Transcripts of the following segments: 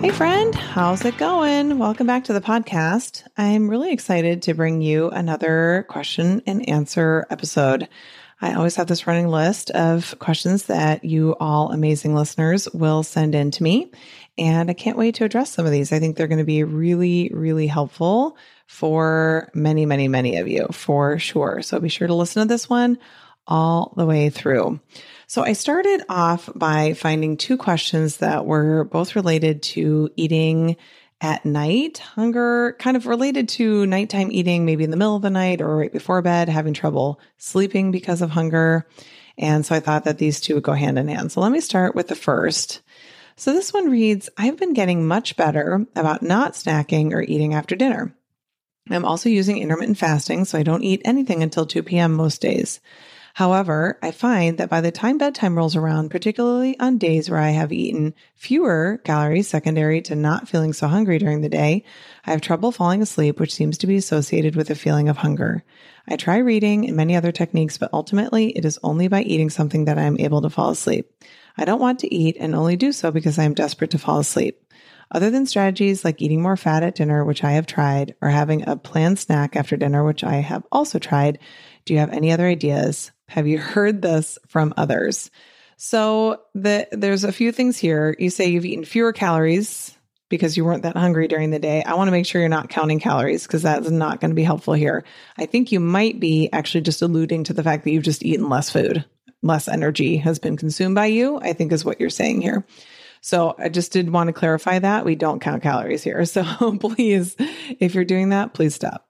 Hey, friend, how's it going? Welcome back to the podcast. I'm really excited to bring you another question and answer episode. I always have this running list of questions that you all amazing listeners will send in to me. And I can't wait to address some of these. I think they're going to be really, really helpful for many, many, many of you for sure. So be sure to listen to this one all the way through. So I started off by finding two questions that were both related to eating at night, hunger, kind of related to nighttime eating, maybe in the middle of the night or right before bed, having trouble sleeping because of hunger. And so I thought that these two would go hand in hand. So let me start with the first. So this one reads I've been getting much better about not snacking or eating after dinner. I'm also using intermittent fasting, so I don't eat anything until 2 p.m. most days. However, I find that by the time bedtime rolls around, particularly on days where I have eaten fewer calories secondary to not feeling so hungry during the day, I have trouble falling asleep, which seems to be associated with a feeling of hunger. I try reading and many other techniques, but ultimately it is only by eating something that I am able to fall asleep. I don't want to eat and only do so because I am desperate to fall asleep. Other than strategies like eating more fat at dinner, which I have tried, or having a planned snack after dinner, which I have also tried, do you have any other ideas? Have you heard this from others? So the, there's a few things here. You say you've eaten fewer calories because you weren't that hungry during the day. I want to make sure you're not counting calories because that's not going to be helpful here. I think you might be actually just alluding to the fact that you've just eaten less food, less energy has been consumed by you, I think is what you're saying here. So I just did want to clarify that we don't count calories here. So please, if you're doing that, please stop.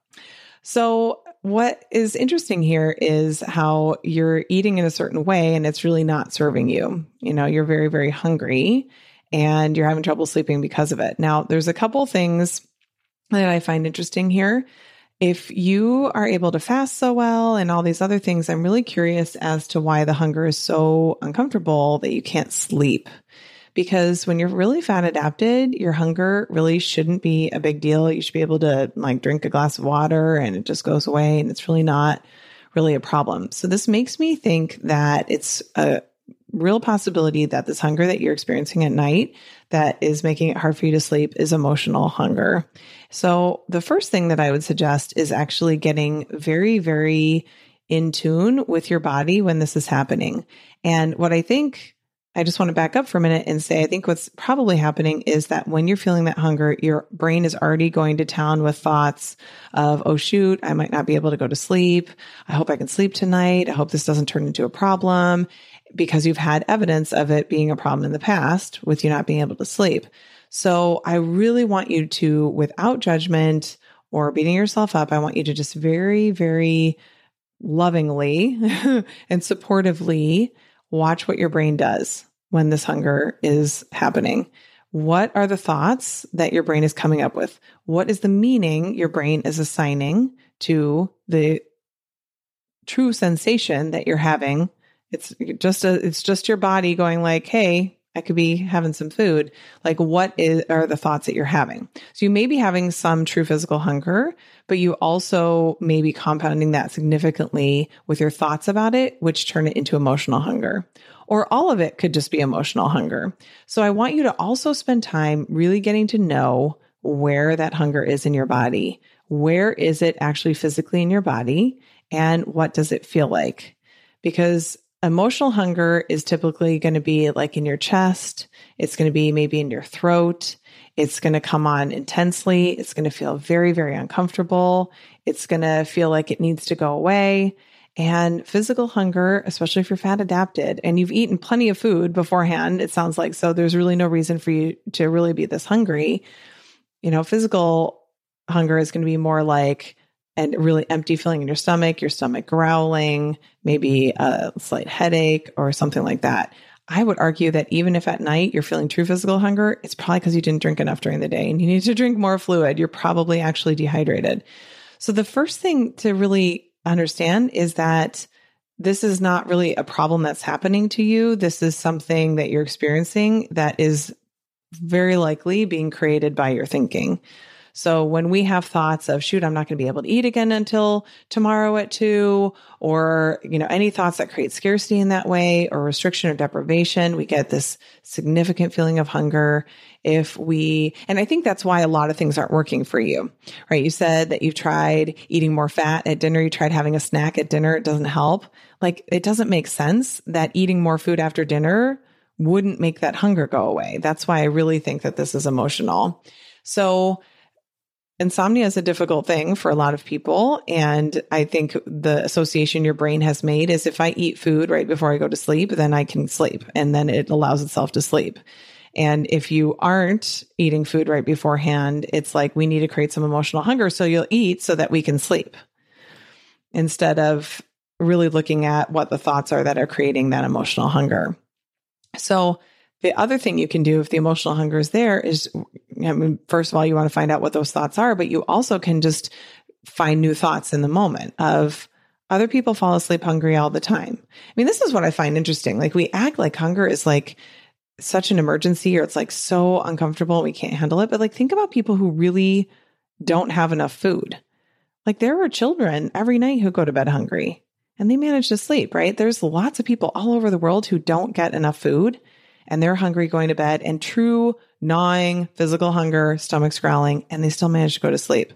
So what is interesting here is how you're eating in a certain way and it's really not serving you. You know, you're very, very hungry and you're having trouble sleeping because of it. Now, there's a couple things that I find interesting here. If you are able to fast so well and all these other things, I'm really curious as to why the hunger is so uncomfortable that you can't sleep because when you're really fat adapted, your hunger really shouldn't be a big deal. You should be able to like drink a glass of water and it just goes away and it's really not really a problem. So this makes me think that it's a real possibility that this hunger that you're experiencing at night that is making it hard for you to sleep is emotional hunger. So the first thing that I would suggest is actually getting very, very in tune with your body when this is happening. And what I think I just want to back up for a minute and say I think what's probably happening is that when you're feeling that hunger, your brain is already going to town with thoughts of, oh, shoot, I might not be able to go to sleep. I hope I can sleep tonight. I hope this doesn't turn into a problem because you've had evidence of it being a problem in the past with you not being able to sleep. So I really want you to, without judgment or beating yourself up, I want you to just very, very lovingly and supportively watch what your brain does when this hunger is happening. What are the thoughts that your brain is coming up with? What is the meaning your brain is assigning to the true sensation that you're having? It's just a, it's just your body going like, "Hey, I could be having some food. Like, what is, are the thoughts that you're having? So you may be having some true physical hunger, but you also may be compounding that significantly with your thoughts about it, which turn it into emotional hunger. Or all of it could just be emotional hunger. So I want you to also spend time really getting to know where that hunger is in your body. Where is it actually physically in your body? And what does it feel like? Because Emotional hunger is typically going to be like in your chest. It's going to be maybe in your throat. It's going to come on intensely. It's going to feel very, very uncomfortable. It's going to feel like it needs to go away. And physical hunger, especially if you're fat adapted and you've eaten plenty of food beforehand, it sounds like so there's really no reason for you to really be this hungry. You know, physical hunger is going to be more like and really empty feeling in your stomach, your stomach growling, maybe a slight headache or something like that. I would argue that even if at night you're feeling true physical hunger, it's probably because you didn't drink enough during the day and you need to drink more fluid. You're probably actually dehydrated. So the first thing to really understand is that this is not really a problem that's happening to you. This is something that you're experiencing that is very likely being created by your thinking. So when we have thoughts of, shoot, I'm not going to be able to eat again until tomorrow at two, or, you know, any thoughts that create scarcity in that way or restriction or deprivation, we get this significant feeling of hunger. If we, and I think that's why a lot of things aren't working for you, right? You said that you've tried eating more fat at dinner. You tried having a snack at dinner. It doesn't help. Like it doesn't make sense that eating more food after dinner wouldn't make that hunger go away. That's why I really think that this is emotional. So insomnia is a difficult thing for a lot of people. And I think the association your brain has made is if I eat food right before I go to sleep, then I can sleep and then it allows itself to sleep. And if you aren't eating food right beforehand, it's like we need to create some emotional hunger. So you'll eat so that we can sleep instead of really looking at what the thoughts are that are creating that emotional hunger. So the other thing you can do if the emotional hunger is there is, I mean, first of all, you want to find out what those thoughts are, but you also can just find new thoughts in the moment of other people fall asleep hungry all the time. I mean, this is what I find interesting. Like we act like hunger is like such an emergency or it's like so uncomfortable. We can't handle it. But like, think about people who really don't have enough food. Like there are children every night who go to bed hungry and they manage to sleep, right? There's lots of people all over the world who don't get enough food and they're hungry going to bed and true gnawing physical hunger, stomachs growling, and they still manage to go to sleep.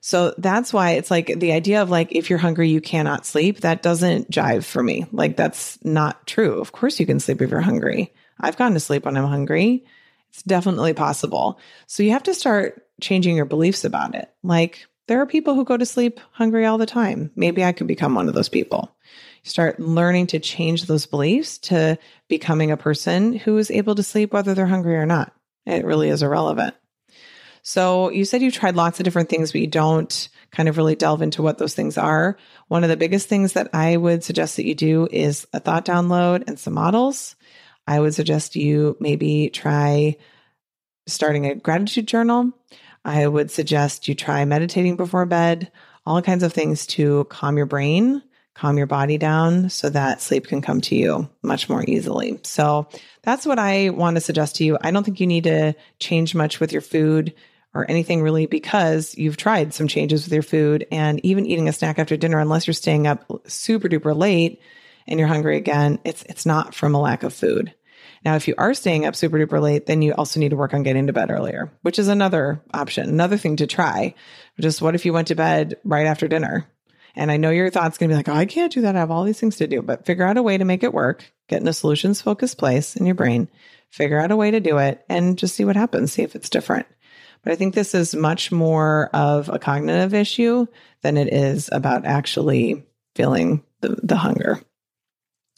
So that's why it's like the idea of like, if you're hungry, you cannot sleep. That doesn't jive for me. Like, that's not true. Of course, you can sleep if you're hungry. I've gone to sleep when I'm hungry. It's definitely possible. So you have to start changing your beliefs about it. Like, there are people who go to sleep hungry all the time. Maybe I could become one of those people start learning to change those beliefs to becoming a person who is able to sleep whether they're hungry or not. It really is irrelevant. So you said you tried lots of different things, but you don't kind of really delve into what those things are. One of the biggest things that I would suggest that you do is a thought download and some models. I would suggest you maybe try starting a gratitude journal. I would suggest you try meditating before bed, all kinds of things to calm your brain calm your body down so that sleep can come to you much more easily. So that's what I want to suggest to you. I don't think you need to change much with your food or anything really because you've tried some changes with your food and even eating a snack after dinner unless you're staying up super duper late and you're hungry again, it's it's not from a lack of food. Now, if you are staying up super duper late, then you also need to work on getting to bed earlier, which is another option, another thing to try. Just what if you went to bed right after dinner? And I know your thoughts going to be like, oh, I can't do that. I have all these things to do, but figure out a way to make it work. Get in a solutions focused place in your brain, figure out a way to do it and just see what happens, see if it's different. But I think this is much more of a cognitive issue than it is about actually feeling the, the hunger.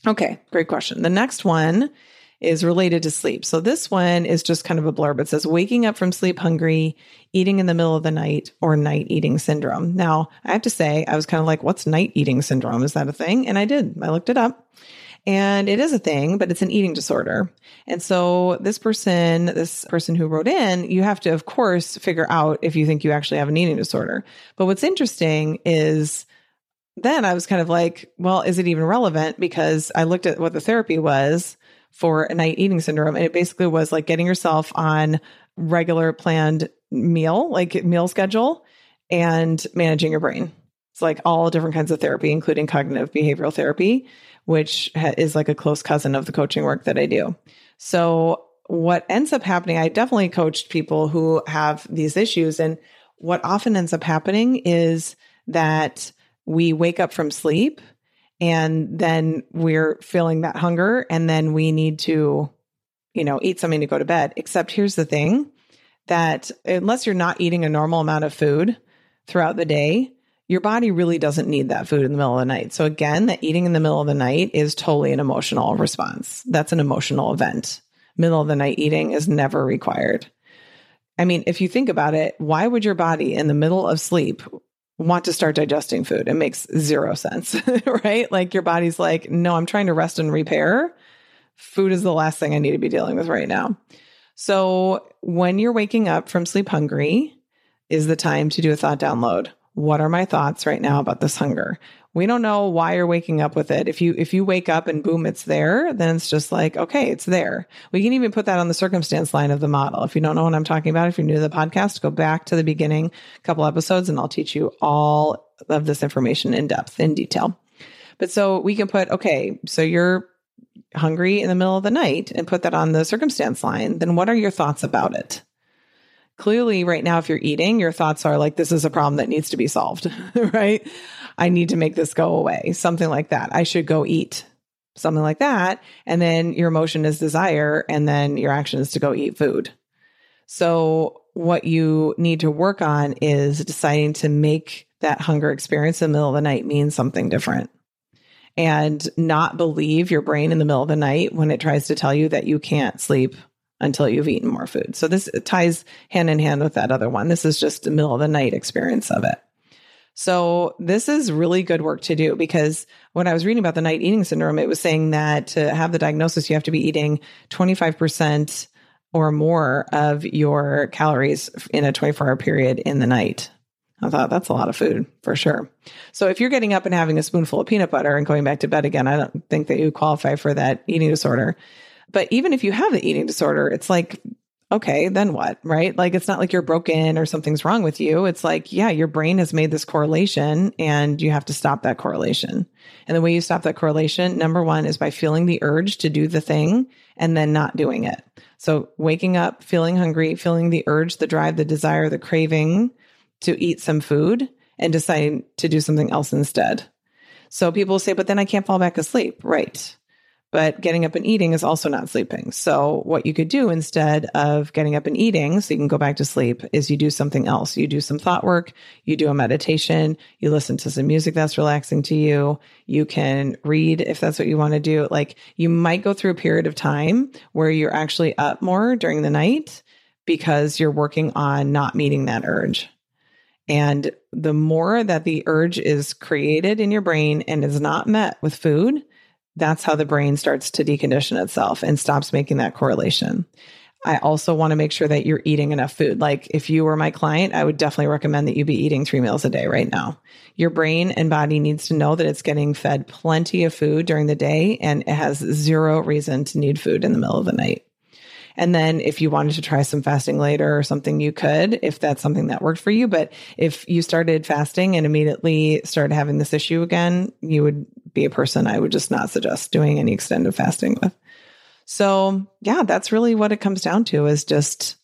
Okay, great question. The next one is related to sleep. So this one is just kind of a blurb. It says waking up from sleep hungry, eating in the middle of the night, or night eating syndrome. Now, I have to say, I was kind of like, what's night eating syndrome? Is that a thing? And I did. I looked it up. And it is a thing, but it's an eating disorder. And so this person, this person who wrote in, you have to, of course, figure out if you think you actually have an eating disorder. But what's interesting is then I was kind of like, well, is it even relevant? Because I looked at what the therapy was for a night eating syndrome. And it basically was like getting yourself on regular planned meal, like meal schedule and managing your brain. It's like all different kinds of therapy, including cognitive behavioral therapy, which is like a close cousin of the coaching work that I do. So what ends up happening, I definitely coached people who have these issues. And what often ends up happening is that we wake up from sleep and then we're feeling that hunger and then we need to you know eat something to go to bed. Except here's the thing that unless you're not eating a normal amount of food throughout the day your body really doesn't need that food in the middle of the night. So again that eating in the middle of the night is totally an emotional response. That's an emotional event. Middle of the night eating is never required. I mean if you think about it why would your body in the middle of sleep want to start digesting food. It makes zero sense, right? Like your body's like, no, I'm trying to rest and repair. Food is the last thing I need to be dealing with right now. So when you're waking up from sleep hungry, is the time to do a thought download. What are my thoughts right now about this hunger? We don't know why you're waking up with it. If you if you wake up and boom, it's there, then it's just like, okay, it's there. We can even put that on the circumstance line of the model. If you don't know what I'm talking about, if you're new to the podcast, go back to the beginning a couple episodes and I'll teach you all of this information in depth, in detail. But so we can put, okay, so you're hungry in the middle of the night and put that on the circumstance line, then what are your thoughts about it? Clearly, right now, if you're eating, your thoughts are like, this is a problem that needs to be solved, right? I need to make this go away, something like that. I should go eat, something like that. And then your emotion is desire, and then your action is to go eat food. So, what you need to work on is deciding to make that hunger experience in the middle of the night mean something different and not believe your brain in the middle of the night when it tries to tell you that you can't sleep until you've eaten more food. So this ties hand in hand with that other one. This is just the middle of the night experience of it. So this is really good work to do because when I was reading about the night eating syndrome, it was saying that to have the diagnosis, you have to be eating 25% or more of your calories in a 24 hour period in the night. I thought that's a lot of food for sure. So if you're getting up and having a spoonful of peanut butter and going back to bed again, I don't think that you qualify for that eating disorder. But even if you have the eating disorder, it's like okay, then what? Right? Like it's not like you're broken or something's wrong with you. It's like, yeah, your brain has made this correlation and you have to stop that correlation. And the way you stop that correlation, number one, is by feeling the urge to do the thing and then not doing it. So waking up, feeling hungry, feeling the urge, the drive, the desire, the craving to eat some food and deciding to do something else instead. So people say, but then I can't fall back asleep. Right. But getting up and eating is also not sleeping. So, what you could do instead of getting up and eating so you can go back to sleep is you do something else. You do some thought work, you do a meditation, you listen to some music that's relaxing to you. You can read if that's what you want to do. Like, you might go through a period of time where you're actually up more during the night because you're working on not meeting that urge. And the more that the urge is created in your brain and is not met with food, that's how the brain starts to decondition itself and stops making that correlation. I also want to make sure that you're eating enough food. Like if you were my client, I would definitely recommend that you be eating three meals a day right now. Your brain and body needs to know that it's getting fed plenty of food during the day and it has zero reason to need food in the middle of the night. And then if you wanted to try some fasting later or something, you could, if that's something that worked for you. But if you started fasting and immediately started having this issue again, you would be a person I would just not suggest doing any extended fasting with. So, yeah, that's really what it comes down to is just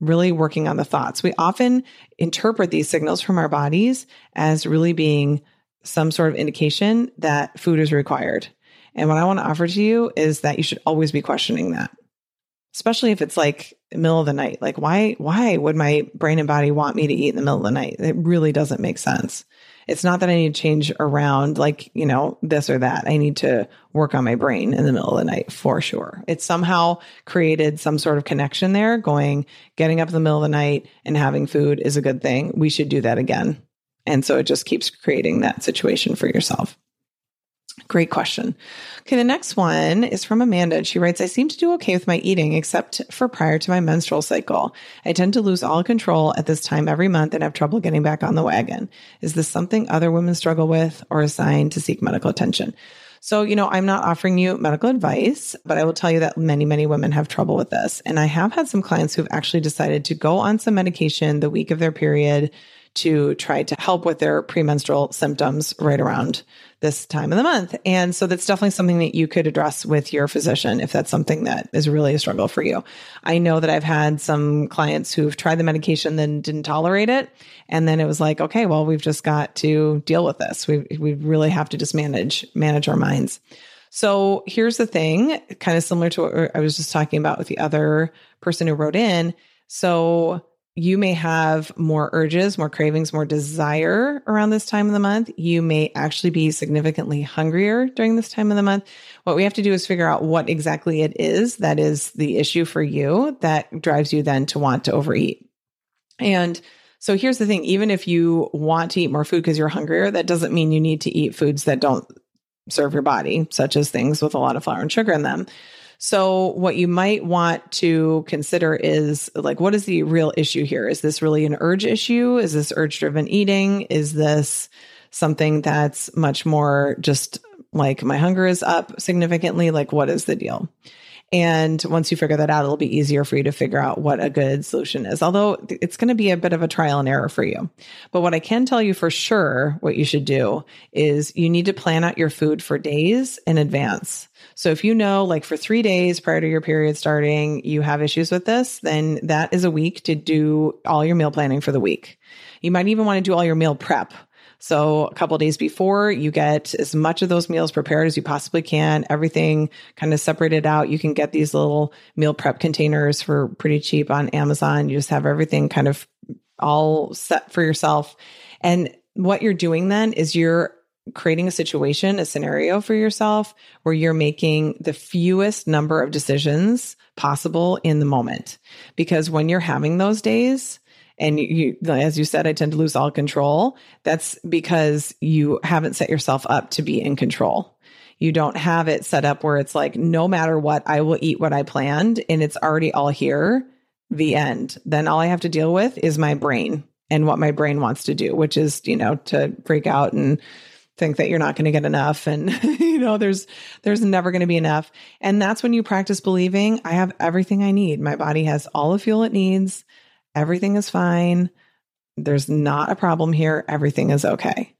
really working on the thoughts. We often interpret these signals from our bodies as really being some sort of indication that food is required. And what I want to offer to you is that you should always be questioning that. Especially if it's like middle of the night. Like why why would my brain and body want me to eat in the middle of the night? It really doesn't make sense. It's not that I need to change around like, you know, this or that. I need to work on my brain in the middle of the night for sure. It's somehow created some sort of connection there going, getting up in the middle of the night and having food is a good thing. We should do that again. And so it just keeps creating that situation for yourself. Great question. Okay, the next one is from Amanda. She writes, I seem to do okay with my eating except for prior to my menstrual cycle. I tend to lose all control at this time every month and have trouble getting back on the wagon. Is this something other women struggle with or a sign to seek medical attention? So, you know, I'm not offering you medical advice, but I will tell you that many, many women have trouble with this. And I have had some clients who've actually decided to go on some medication the week of their period to try to help with their premenstrual symptoms right around this time of the month. And so that's definitely something that you could address with your physician if that's something that is really a struggle for you. I know that I've had some clients who've tried the medication then didn't tolerate it and then it was like, okay, well, we've just got to deal with this. We we really have to just manage manage our minds. So here's the thing, kind of similar to what I was just talking about with the other person who wrote in. So you may have more urges, more cravings, more desire around this time of the month. You may actually be significantly hungrier during this time of the month. What we have to do is figure out what exactly it is that is the issue for you that drives you then to want to overeat. And so here's the thing even if you want to eat more food because you're hungrier, that doesn't mean you need to eat foods that don't serve your body, such as things with a lot of flour and sugar in them. So, what you might want to consider is like, what is the real issue here? Is this really an urge issue? Is this urge driven eating? Is this something that's much more just like my hunger is up significantly? Like, what is the deal? And once you figure that out, it'll be easier for you to figure out what a good solution is. Although it's going to be a bit of a trial and error for you. But what I can tell you for sure, what you should do is you need to plan out your food for days in advance. So if you know, like for three days prior to your period starting, you have issues with this, then that is a week to do all your meal planning for the week. You might even want to do all your meal prep so a couple days before, you get as much of those meals prepared as you possibly can. Everything kind of separated out. You can get these little meal prep containers for pretty cheap on Amazon. You just have everything kind of all set for yourself. And what you're doing then is you're creating a situation, a scenario for yourself where you're making the fewest number of decisions possible in the moment. Because when you're having those days, and you as you said i tend to lose all control that's because you haven't set yourself up to be in control. You don't have it set up where it's like no matter what i will eat what i planned and it's already all here. The end. Then all i have to deal with is my brain and what my brain wants to do which is you know to freak out and think that you're not going to get enough and you know there's there's never going to be enough and that's when you practice believing i have everything i need my body has all the fuel it needs everything is fine. There's not a problem here. Everything is okay.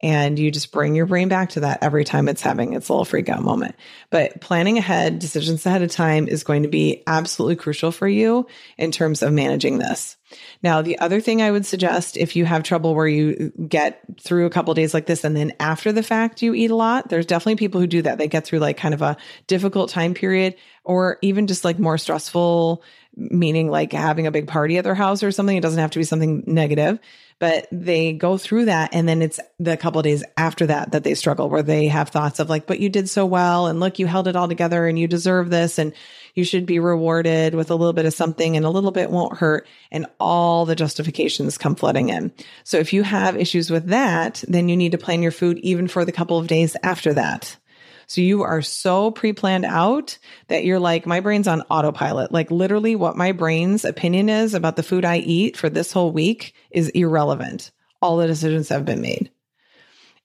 And you just bring your brain back to that every time it's having its little freak out moment. But planning ahead, decisions ahead of time is going to be absolutely crucial for you in terms of managing this. Now, the other thing I would suggest if you have trouble where you get through a couple days like this and then after the fact you eat a lot, there's definitely people who do that. They get through like kind of a difficult time period or even just like more stressful meaning like having a big party at their house or something. It doesn't have to be something negative, but they go through that. And then it's the couple of days after that that they struggle where they have thoughts of like, but you did so well. And look, you held it all together and you deserve this. And you should be rewarded with a little bit of something and a little bit won't hurt. And all the justifications come flooding in. So if you have issues with that, then you need to plan your food even for the couple of days after that. So you are so pre planned out that you're like, my brain's on autopilot. Like literally what my brain's opinion is about the food I eat for this whole week is irrelevant. All the decisions have been made.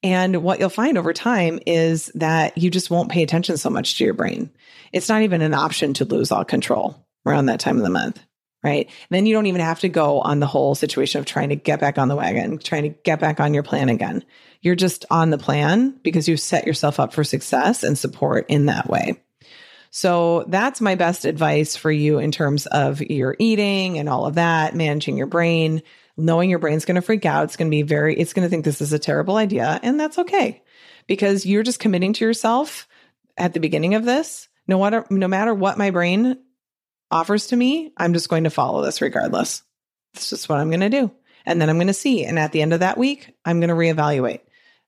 And what you'll find over time is that you just won't pay attention so much to your brain. It's not even an option to lose all control around that time of the month right? Then you don't even have to go on the whole situation of trying to get back on the wagon, trying to get back on your plan again. You're just on the plan because you've set yourself up for success and support in that way. So that's my best advice for you in terms of your eating and all of that, managing your brain. knowing your brain's going to freak out. It's going to be very, it's going to think this is a terrible idea. And that's okay because you're just committing to yourself at the beginning of this. No matter, no matter what my brain offers to me, I'm just going to follow this regardless. It's just what I'm going to do. And then I'm going to see. And at the end of that week, I'm going to reevaluate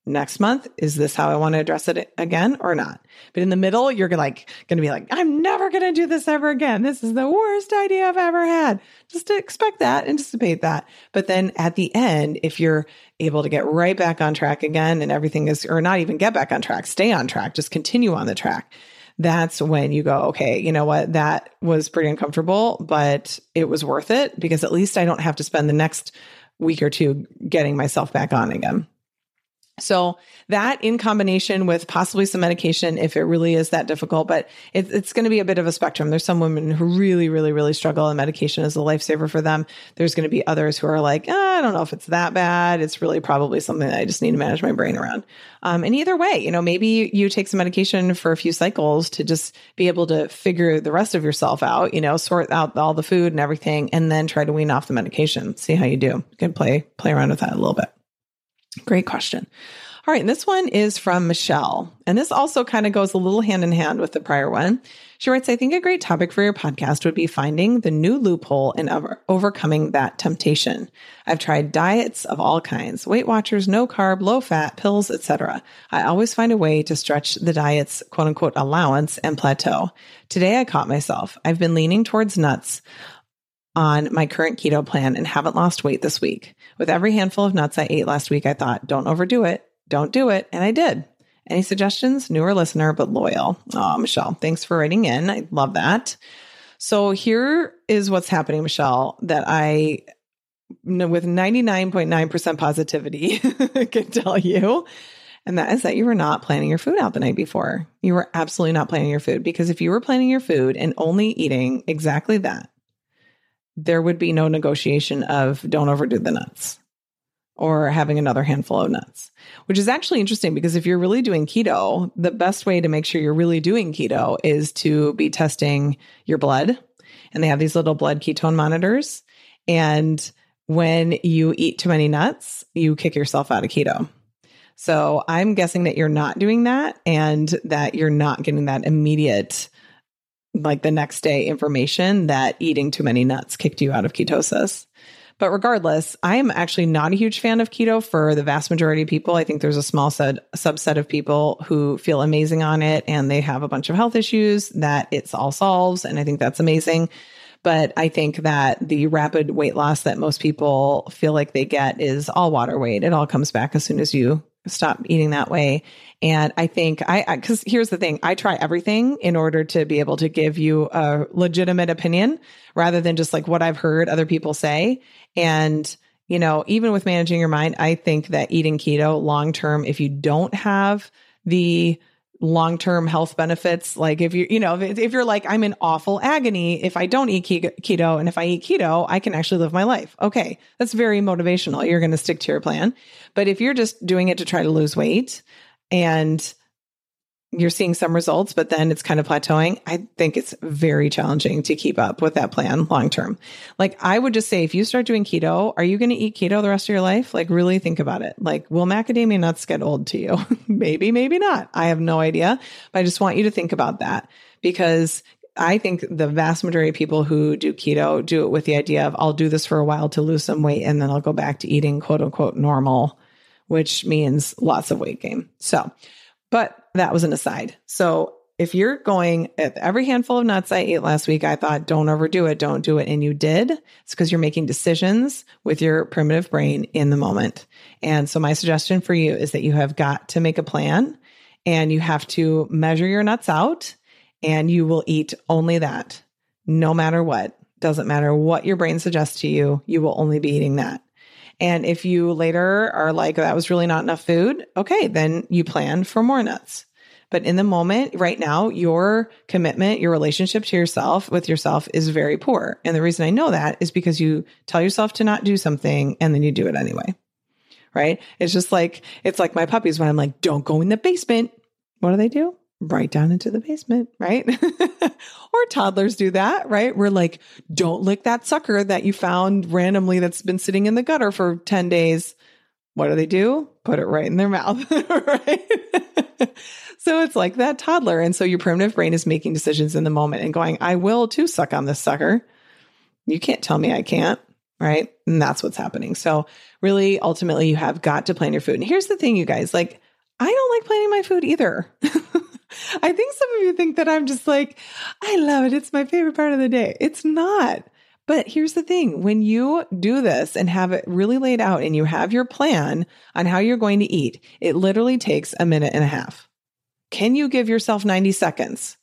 next month is this how i want to address it again or not but in the middle you're like going to be like i'm never going to do this ever again this is the worst idea i've ever had just expect that anticipate that but then at the end if you're able to get right back on track again and everything is or not even get back on track stay on track just continue on the track that's when you go, okay, you know what? That was pretty uncomfortable, but it was worth it because at least I don't have to spend the next week or two getting myself back on again. So that in combination with possibly some medication, if it really is that difficult, but it, it's going to be a bit of a spectrum. There's some women who really, really, really struggle and medication is a lifesaver for them. There's going to be others who are like, oh, I don't know if it's that bad. It's really probably something that I just need to manage my brain around. Um, and either way, you know, maybe you take some medication for a few cycles to just be able to figure the rest of yourself out, you know, sort out all the food and everything, and then try to wean off the medication. See how you do. You can play, play around with that a little bit. Great question. All right, and this one is from Michelle. And this also kind of goes a little hand in hand with the prior one. She writes, I think a great topic for your podcast would be finding the new loophole in over- overcoming that temptation. I've tried diets of all kinds, Weight Watchers, no carb, low fat, pills, etc. I always find a way to stretch the diet's quote unquote allowance and plateau. Today I caught myself. I've been leaning towards nuts on my current keto plan and haven't lost weight this week. With every handful of nuts I ate last week, I thought, don't overdo it, don't do it. And I did. Any suggestions? Newer listener, but loyal. Oh, Michelle, thanks for writing in. I love that. So here is what's happening, Michelle, that I, with 99.9% positivity, can tell you. And that is that you were not planning your food out the night before. You were absolutely not planning your food because if you were planning your food and only eating exactly that, there would be no negotiation of don't overdo the nuts or having another handful of nuts, which is actually interesting because if you're really doing keto, the best way to make sure you're really doing keto is to be testing your blood. And they have these little blood ketone monitors. And when you eat too many nuts, you kick yourself out of keto. So I'm guessing that you're not doing that and that you're not getting that immediate like the next day information that eating too many nuts kicked you out of ketosis. But regardless, I am actually not a huge fan of keto for the vast majority of people. I think there's a small set, subset of people who feel amazing on it and they have a bunch of health issues that it's all solves. And I think that's amazing. But I think that the rapid weight loss that most people feel like they get is all water weight. It all comes back as soon as you stop eating that way. And I think I, because here's the thing I try everything in order to be able to give you a legitimate opinion rather than just like what I've heard other people say. And, you know, even with managing your mind, I think that eating keto long term, if you don't have the long-term health benefits. Like if you you know if, if, you're like i'm in awful agony if i don't eat keto and if i eat keto i can actually live my life. Okay that's very motivational. You're going to stick to your plan. But if you're just doing it to try to lose weight and you're seeing some results, but then it's kind of plateauing. I think it's very challenging to keep up with that plan long term. Like, I would just say, if you start doing keto, are you going to eat keto the rest of your life? Like, really think about it. Like, will macadamia nuts get old to you? maybe, maybe not. I have no idea, but I just want you to think about that because I think the vast majority of people who do keto do it with the idea of, I'll do this for a while to lose some weight and then I'll go back to eating quote unquote normal, which means lots of weight gain. So, but that was an aside. So if you're going every handful of nuts I ate last week, I thought, don't overdo it, don't do it. And you did. It's because you're making decisions with your primitive brain in the moment. And so my suggestion for you is that you have got to make a plan and you have to measure your nuts out and you will eat only that no matter what. Doesn't matter what your brain suggests to you, you will only be eating that. And if you later are like, that was really not enough food, okay, then you plan for more nuts. But in the moment, right now, your commitment, your relationship to yourself with yourself is very poor. And the reason I know that is because you tell yourself to not do something and then you do it anyway. Right? It's just like, it's like my puppies when I'm like, don't go in the basement. What do they do? Right down into the basement, right? or toddlers do that, right? We're like, don't lick that sucker that you found randomly that's been sitting in the gutter for 10 days. What do they do? Put it right in their mouth, right? so it's like that toddler. And so your primitive brain is making decisions in the moment and going, I will too suck on this sucker. You can't tell me I can't, right? And that's what's happening. So really, ultimately, you have got to plan your food. And here's the thing, you guys, like, I don't like planning my food either. I think some of you think that I'm just like, I love it. It's my favorite part of the day. It's not. But here's the thing when you do this and have it really laid out and you have your plan on how you're going to eat, it literally takes a minute and a half. Can you give yourself 90 seconds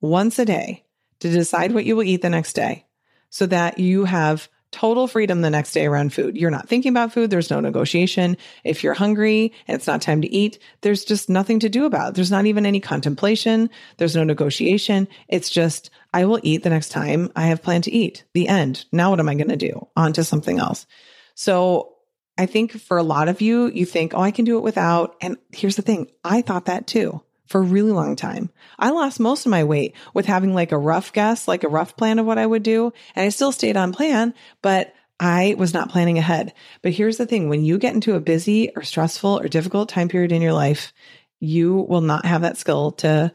once a day to decide what you will eat the next day so that you have total freedom the next day around food. You're not thinking about food. There's no negotiation. If you're hungry and it's not time to eat, there's just nothing to do about it. There's not even any contemplation. There's no negotiation. It's just, I will eat the next time I have planned to eat. The end. Now what am I going to do? On to something else. So I think for a lot of you, you think, oh, I can do it without. And here's the thing. I thought that too for a really long time. I lost most of my weight with having like a rough guess, like a rough plan of what I would do. And I still stayed on plan, but I was not planning ahead. But here's the thing when you get into a busy or stressful or difficult time period in your life, you will not have that skill to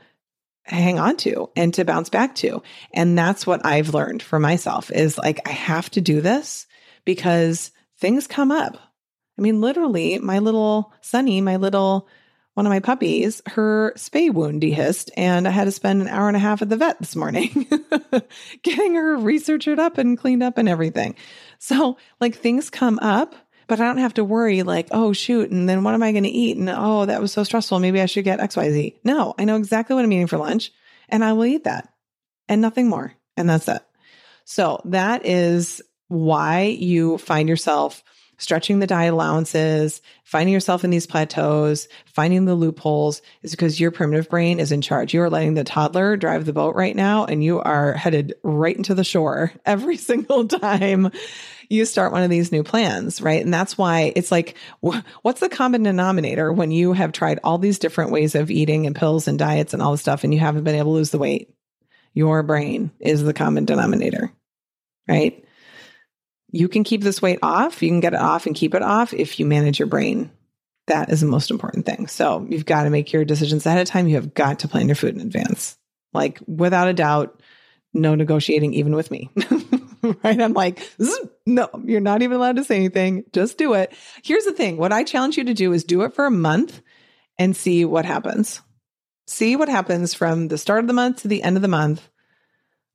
hang on to and to bounce back to. And that's what I've learned for myself is like, I have to do this because things come up. I mean, literally, my little Sunny, my little one of my puppies, her spay wound dehisced, and I had to spend an hour and a half at the vet this morning getting her researched up and cleaned up and everything. So, like, things come up, but I don't have to worry, like, oh, shoot, and then what am I going to eat? And oh, that was so stressful. Maybe I should get XYZ. No, I know exactly what I'm eating for lunch, and I will eat that and nothing more. And that's it. So, that is why you find yourself stretching the diet allowances, finding yourself in these plateaus, finding the loopholes is because your primitive brain is in charge. You are letting the toddler drive the boat right now, and you are headed right into the shore every single time you start one of these new plans, right? And that's why it's like, what's the common denominator when you have tried all these different ways of eating and pills and diets and all this stuff and you haven't been able to lose the weight? Your brain is the common denominator, right? You can keep this weight off. You can get it off and keep it off if you manage your brain. That is the most important thing. So you've got to make your decisions ahead of time. You have got to plan your food in advance. Like without a doubt, no negotiating even with me. right? I'm like, no, you're not even allowed to say anything. Just do it. Here's the thing. What I challenge you to do is do it for a month and see what happens. See what happens from the start of the month to the end of the month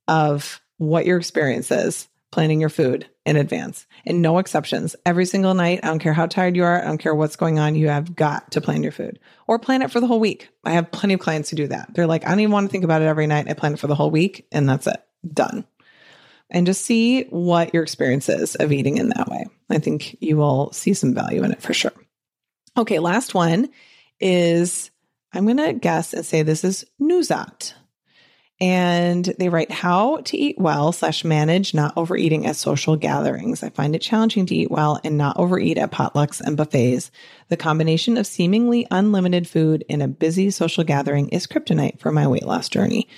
of what your experience is planning your food in advance and no exceptions. Every single night, I don't care how tired you are, I don't care what's going on, you have got to plan your food or plan it for the whole week. I have plenty of clients who do that. They're like, I don't even want to think about it every night. I plan it for the whole week and that's it. Done. And just see what your experience is of eating in that way. I think you will see some value in it for sure. Okay, last one is I'm going to guess and say this is Nuzat and they write how to eat well slash manage not overeating at social gatherings. I find it challenging to eat well and not overeat at potlucks and buffets. The combination of seemingly unlimited food in a busy social gathering is kryptonite for my weight loss journey.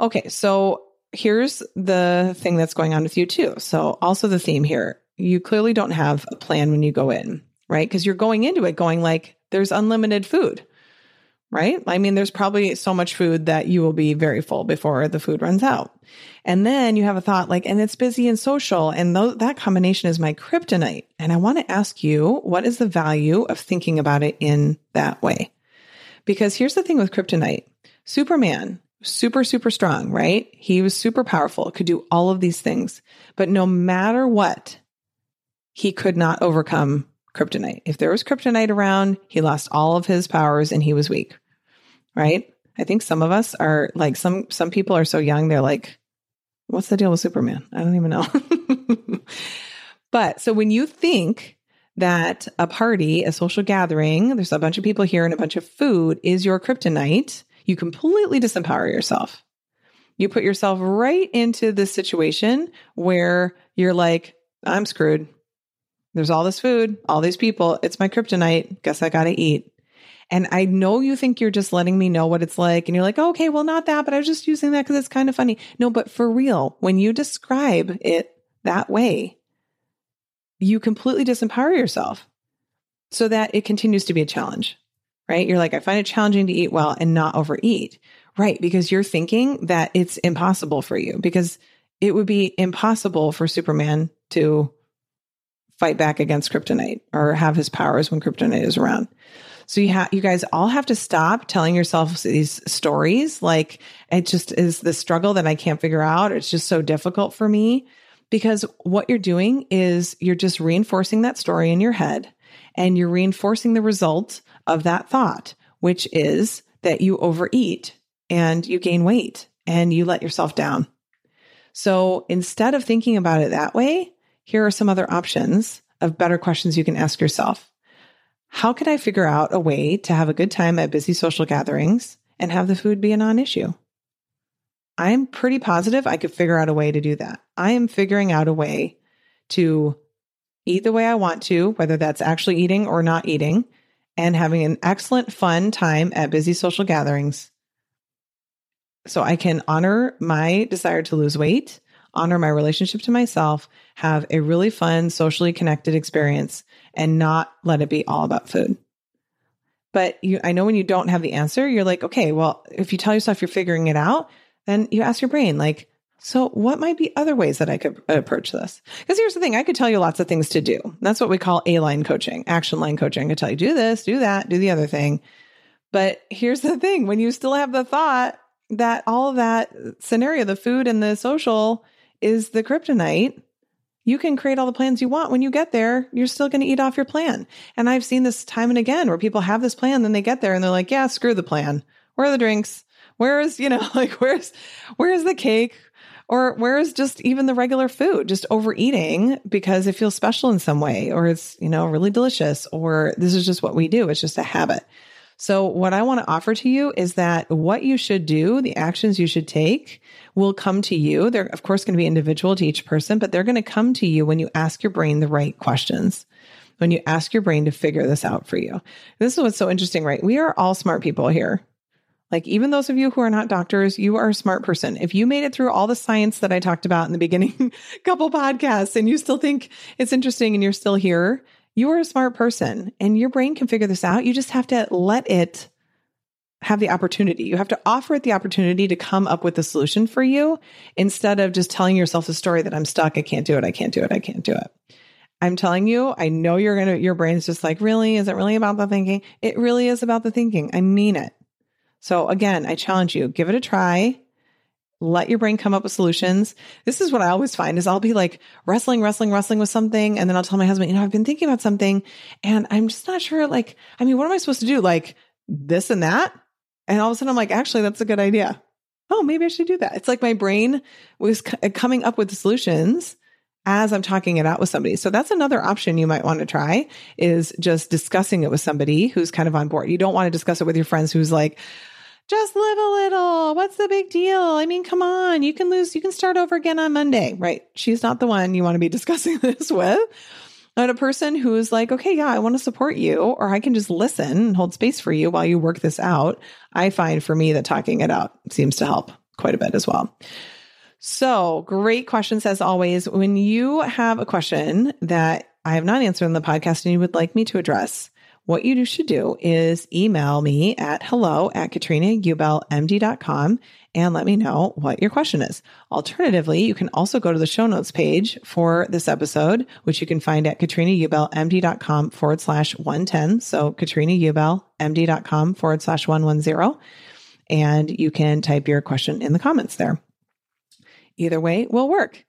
Okay, so here's the thing that's going on with you too. So also the theme here, you clearly don't have a plan when you go in, right? Because you're going into it going like there's unlimited food right? I mean, there's probably so much food that you will be very full before the food runs out. And then you have a thought like, and it's busy and social. And th- that combination is my kryptonite. And I want to ask you, what is the value of thinking about it in that way? Because here's the thing with kryptonite Superman, super, super strong, right? He was super powerful, could do all of these things. But no matter what, he could not overcome kryptonite. If there was kryptonite around, he lost all of his powers and he was weak right? I think some of us are like some some people are so young they're like what's the deal with Superman? I don't even know. but so when you think that a party, a social gathering, there's a bunch of people here and a bunch of food is your kryptonite, you completely disempower yourself. You put yourself right into this situation where you're like, I'm screwed. There's all this food, all these people. It's my kryptonite. Guess I got to eat. And I know you think you're just letting me know what it's like. And you're like, okay, well, not that, but I was just using that because it's kind of funny. No, but for real, when you describe it that way, you completely disempower yourself so that it continues to be a challenge, right? You're like, I find it challenging to eat well and not overeat. Right. Because you're thinking that it's impossible for you because it would be impossible for Superman to fight back against kryptonite or have his powers when kryptonite is around. So you have you guys all have to stop telling yourselves these stories like it just is the struggle that I can't figure out. It's just so difficult for me because what you're doing is you're just reinforcing that story in your head and you're reinforcing the result of that thought, which is that you overeat and you gain weight and you let yourself down. So instead of thinking about it that way, here are some other options of better questions you can ask yourself. How could I figure out a way to have a good time at busy social gatherings and have the food be a non issue? I'm pretty positive I could figure out a way to do that. I am figuring out a way to eat the way I want to, whether that's actually eating or not eating, and having an excellent, fun time at busy social gatherings. So I can honor my desire to lose weight, honor my relationship to myself, have a really fun, socially connected experience, and not let it be all about food. But you, I know when you don't have the answer, you're like, okay, well, if you tell yourself you're figuring it out, then you ask your brain, like, so what might be other ways that I could approach this? Because here's the thing, I could tell you lots of things to do. That's what we call A line coaching, action line coaching. I could tell you, do this, do that, do the other thing. But here's the thing when you still have the thought that all of that scenario, the food and the social, is the kryptonite, you can create all the plans you want. When you get there, you're still going to eat off your plan. And I've seen this time and again where people have this plan, then they get there and they're like, yeah, screw the plan. Where are the drinks? Where is, you know, like where's where's the cake? Or where is just even the regular food? Just overeating because it feels special in some way, or it's, you know, really delicious, or this is just what we do. It's just a habit. So, what I want to offer to you is that what you should do, the actions you should take, will come to you. They're, of course, going to be individual to each person, but they're going to come to you when you ask your brain the right questions, when you ask your brain to figure this out for you. This is what's so interesting, right? We are all smart people here. Like, even those of you who are not doctors, you are a smart person. If you made it through all the science that I talked about in the beginning couple podcasts and you still think it's interesting and you're still here, you are a smart person and your brain can figure this out. You just have to let it have the opportunity. You have to offer it the opportunity to come up with a solution for you instead of just telling yourself the story that I'm stuck, I can't do it, I can't do it, I can't do it. I'm telling you, I know you're going to, your brain's just like, really? Is it really about the thinking? It really is about the thinking. I mean it. So again, I challenge you, give it a try let your brain come up with solutions. This is what I always find is I'll be like wrestling, wrestling, wrestling with something. And then I'll tell my husband, you know, I've been thinking about something and I'm just not sure. Like, I mean, what am I supposed to do? Like this and that? And all of a sudden I'm like, actually, that's a good idea. Oh, maybe I should do that. It's like my brain was c- uh, coming up with solutions as I'm talking it out with somebody. So that's another option you might want to try is just discussing it with somebody who's kind of on board. You don't want to discuss it with your friends who's like, just live a little. What's the big deal? I mean, come on. You can lose, you can start over again on Monday, right? She's not the one you want to be discussing this with. But a person who is like, okay, yeah, I want to support you, or I can just listen and hold space for you while you work this out. I find for me that talking it out seems to help quite a bit as well. So, great questions as always. When you have a question that I have not answered in the podcast and you would like me to address, what you should do is email me at hello at katrinaubellmd.com and let me know what your question is. Alternatively, you can also go to the show notes page for this episode, which you can find at katrinaubellmd.com forward slash 110. So katrinaubellmd.com forward slash 110. And you can type your question in the comments there. Either way will work.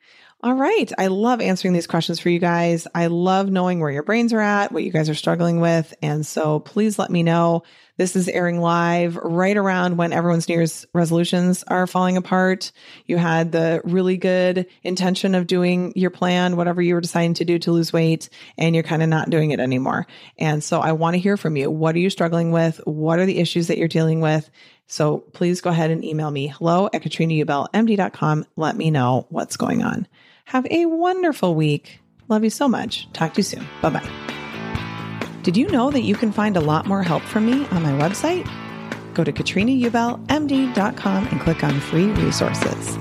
All right. I love answering these questions for you guys. I love knowing where your brains are at, what you guys are struggling with. And so please let me know. This is airing live right around when everyone's New Year's resolutions are falling apart. You had the really good intention of doing your plan, whatever you were deciding to do to lose weight, and you're kind of not doing it anymore. And so I want to hear from you. What are you struggling with? What are the issues that you're dealing with? So please go ahead and email me hello at katrinaubellmd.com. Let me know what's going on. Have a wonderful week. Love you so much. Talk to you soon. Bye bye. Did you know that you can find a lot more help from me on my website? Go to katrinaubellmd.com and click on free resources.